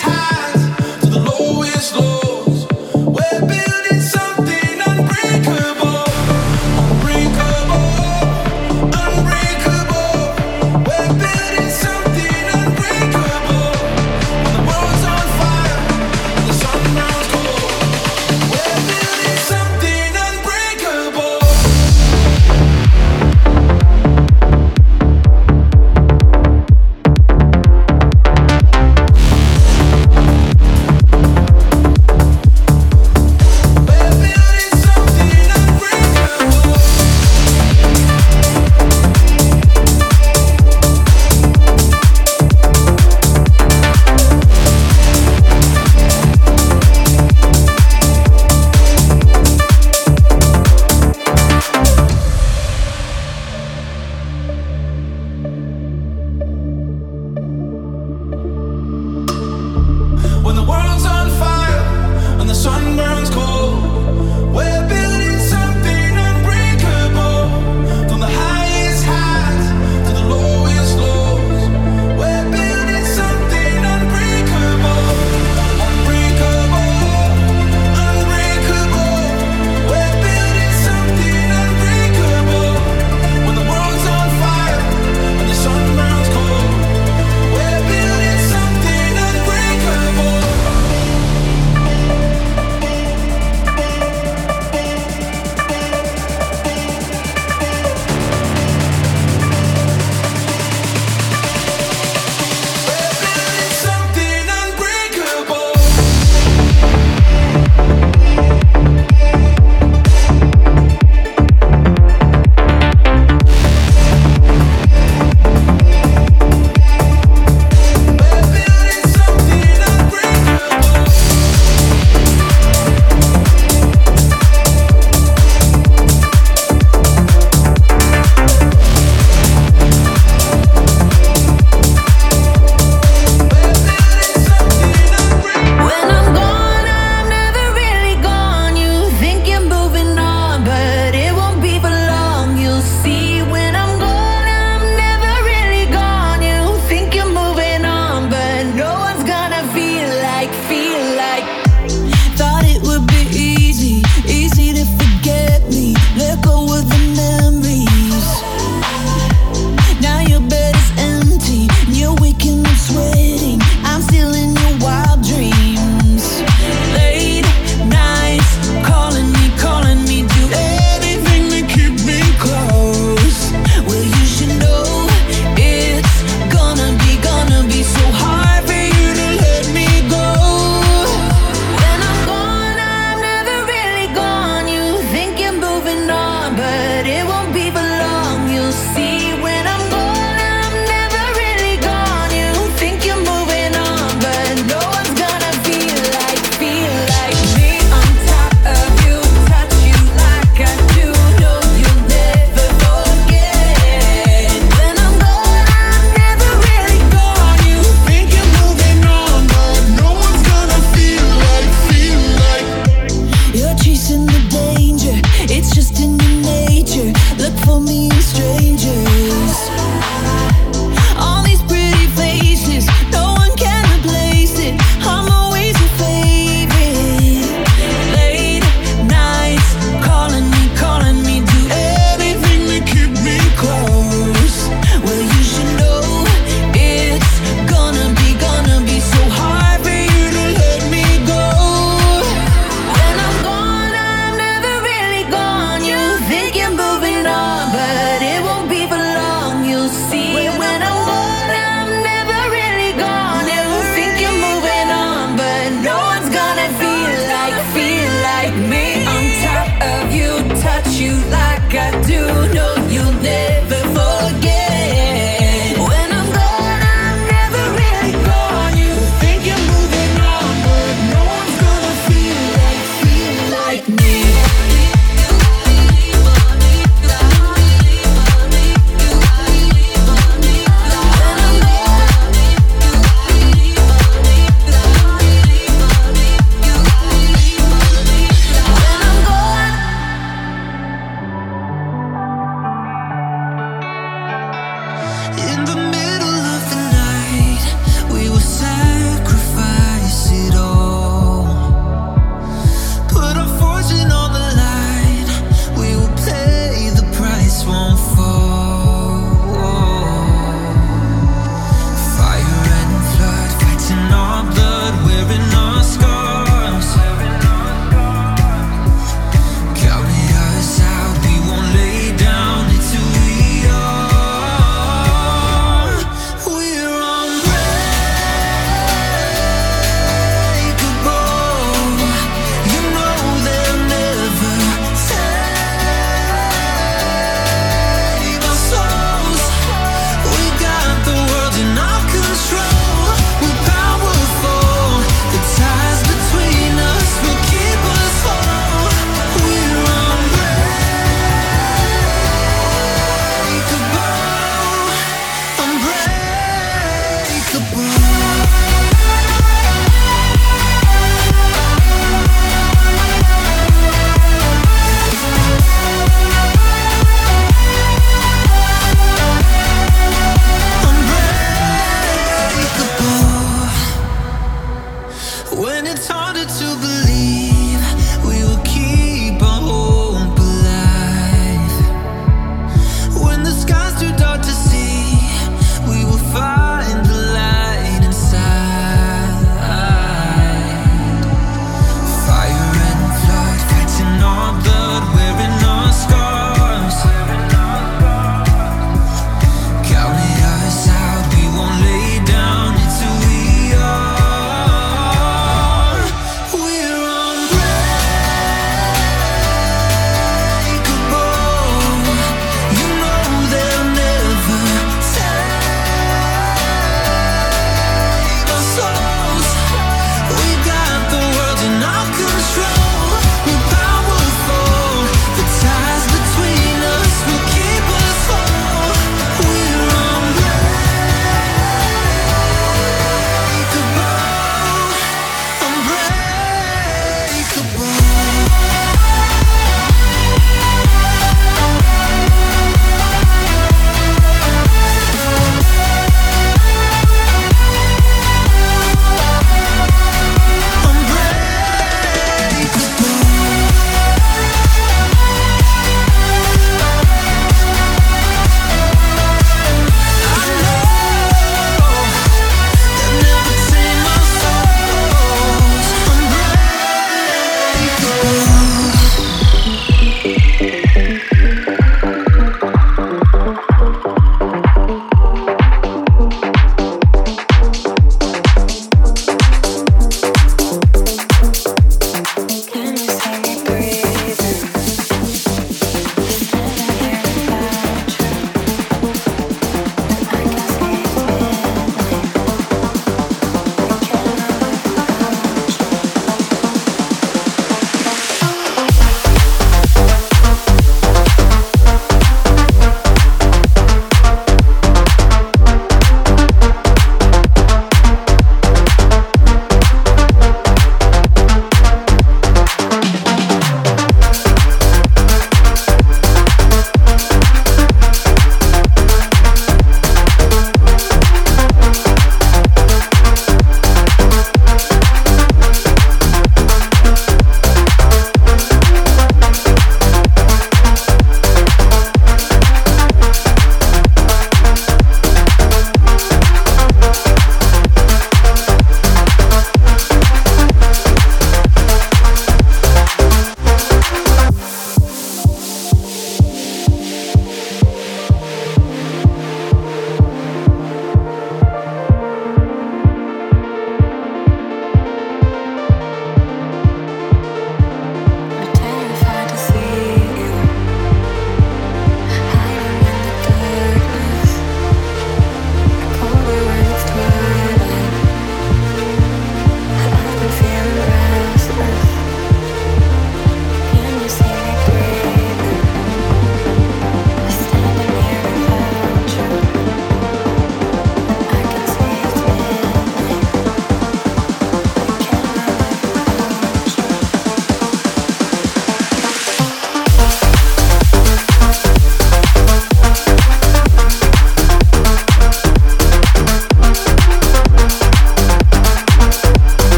high.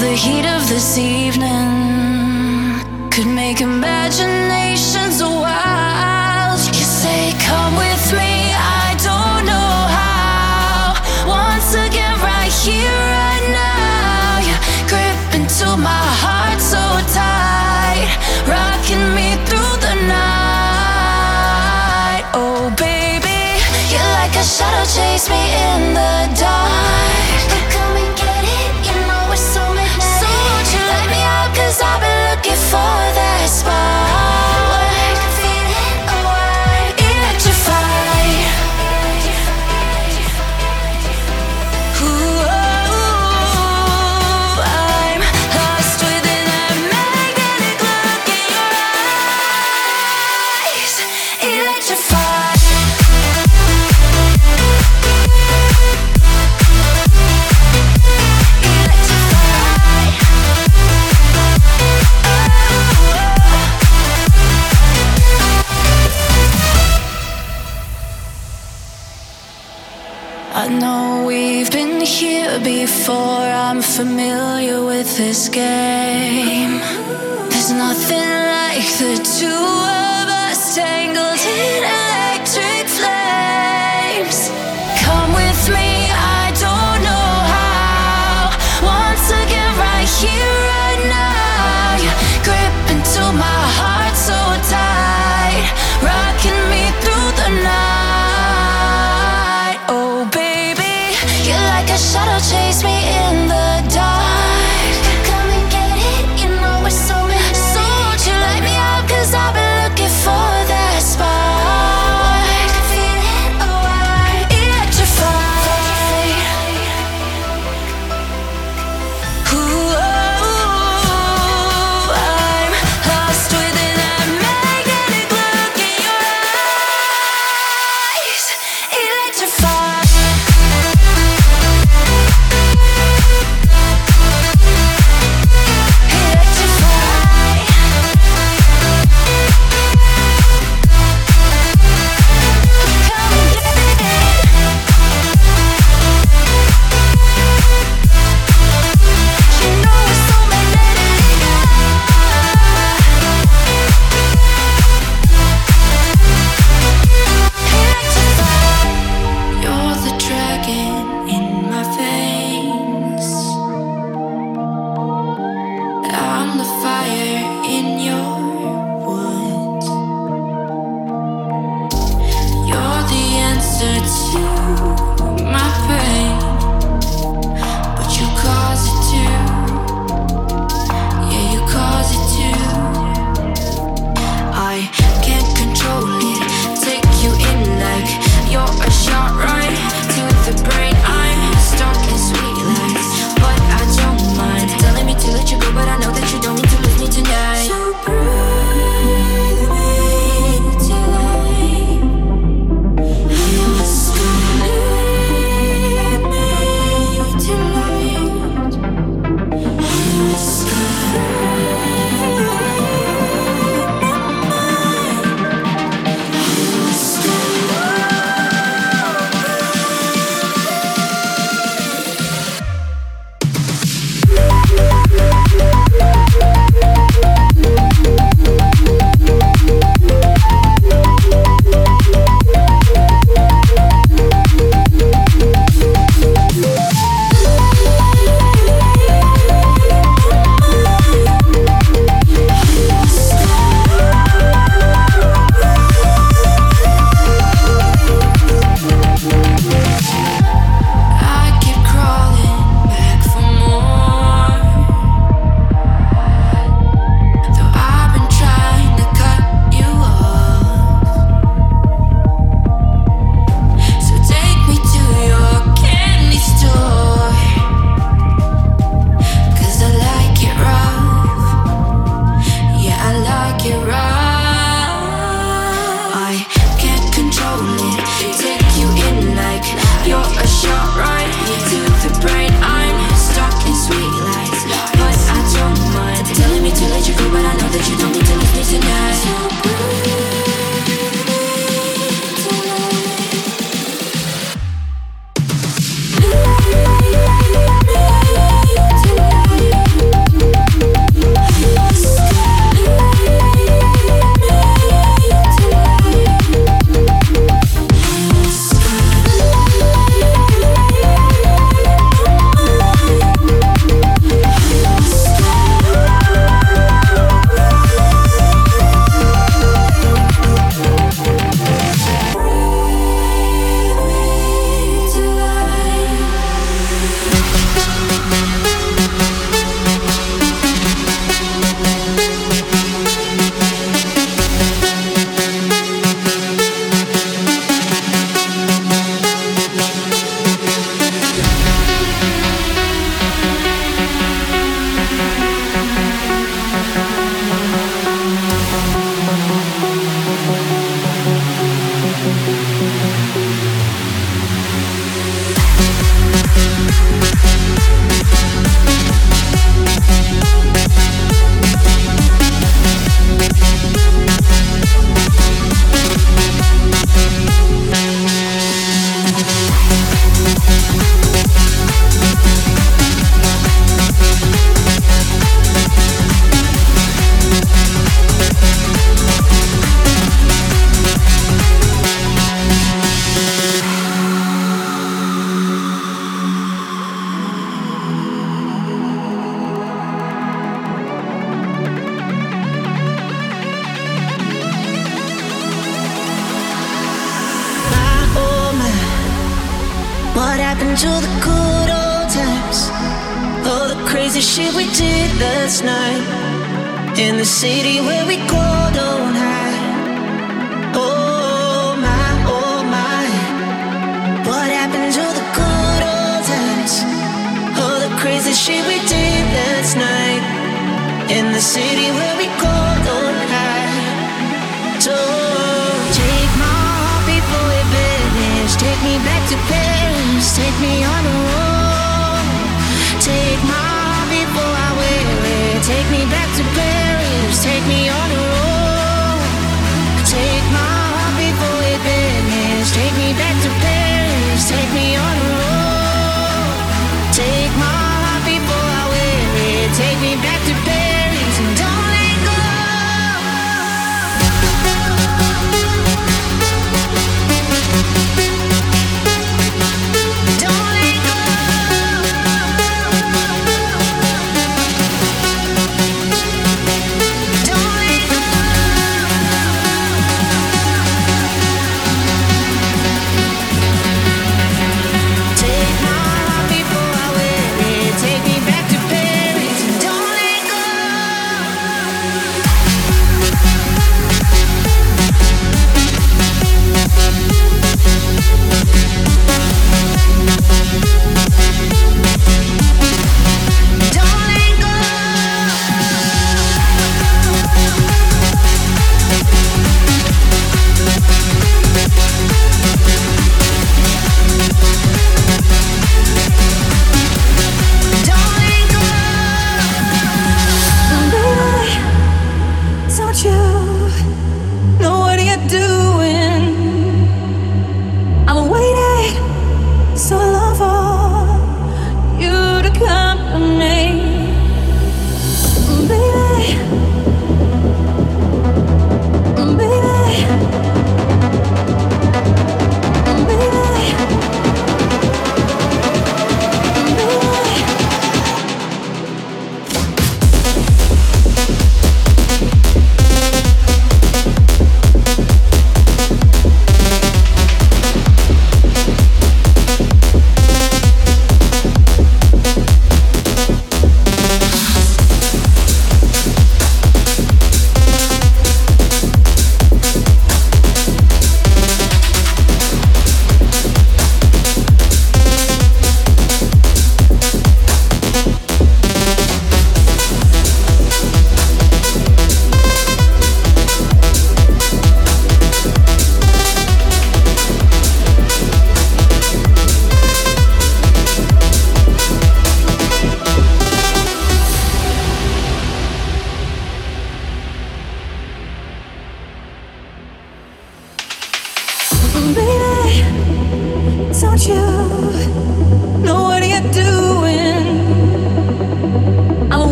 the heat of this evening could make a this game. There's nothing like the two.